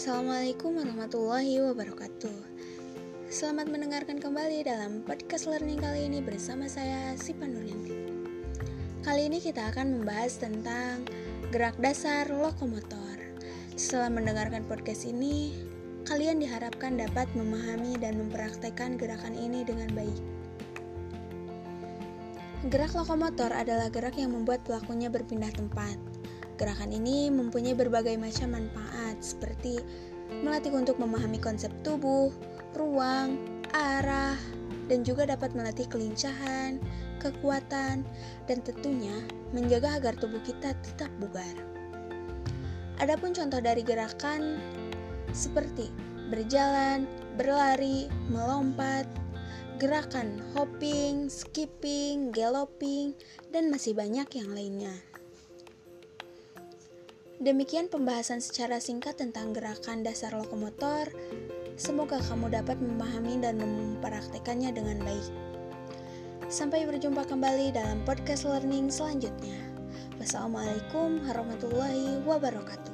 Assalamualaikum warahmatullahi wabarakatuh. Selamat mendengarkan kembali dalam podcast learning kali ini bersama saya Sipa Nuryanti. Kali ini kita akan membahas tentang gerak dasar lokomotor. Setelah mendengarkan podcast ini, kalian diharapkan dapat memahami dan mempraktekkan gerakan ini dengan baik. Gerak lokomotor adalah gerak yang membuat pelakunya berpindah tempat Gerakan ini mempunyai berbagai macam manfaat seperti melatih untuk memahami konsep tubuh, ruang, arah, dan juga dapat melatih kelincahan, kekuatan, dan tentunya menjaga agar tubuh kita tetap bugar. Adapun contoh dari gerakan seperti berjalan, berlari, melompat, gerakan hopping, skipping, galloping, dan masih banyak yang lainnya. Demikian pembahasan secara singkat tentang gerakan dasar lokomotor. Semoga kamu dapat memahami dan mempraktekannya dengan baik. Sampai berjumpa kembali dalam podcast learning selanjutnya. Wassalamualaikum warahmatullahi wabarakatuh.